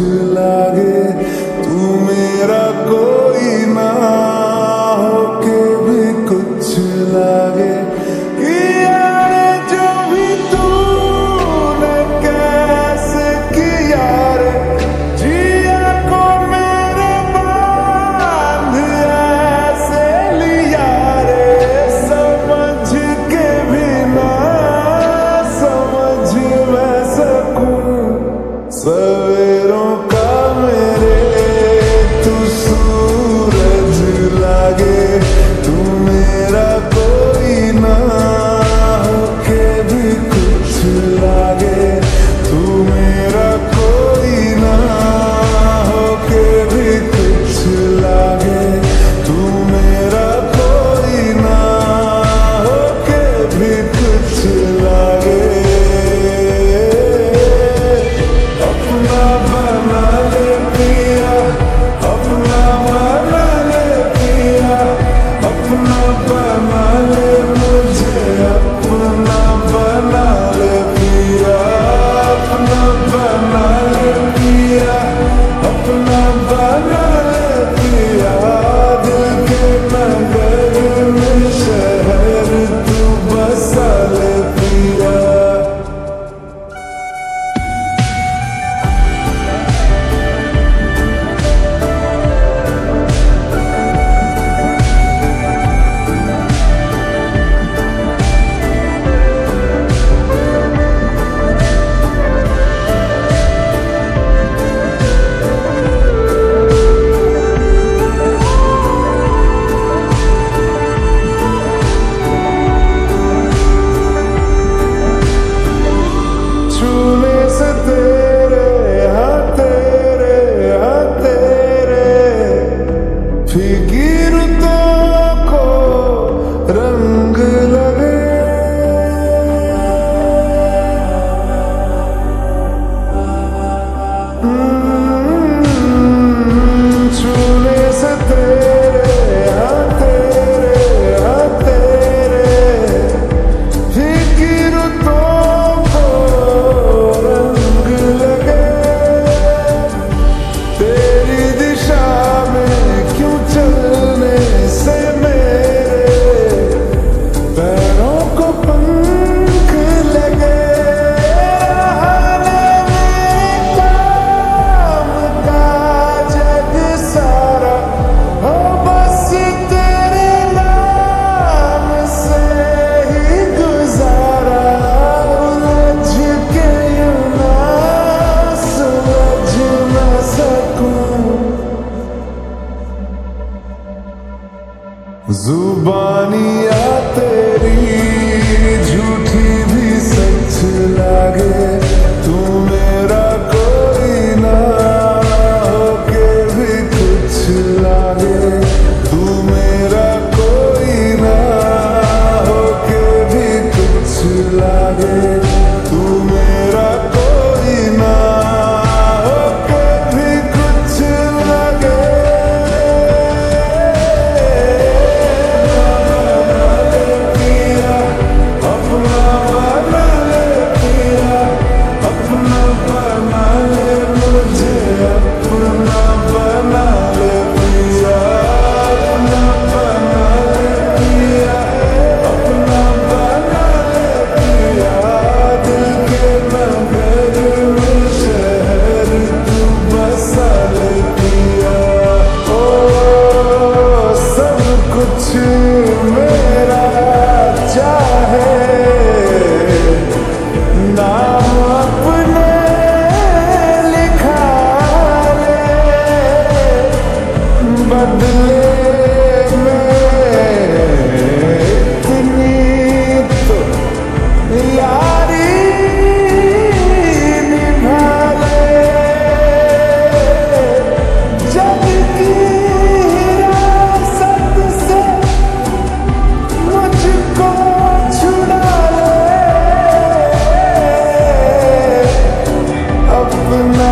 Jesus. जुबानिया तेरी झूठी भी सच। over my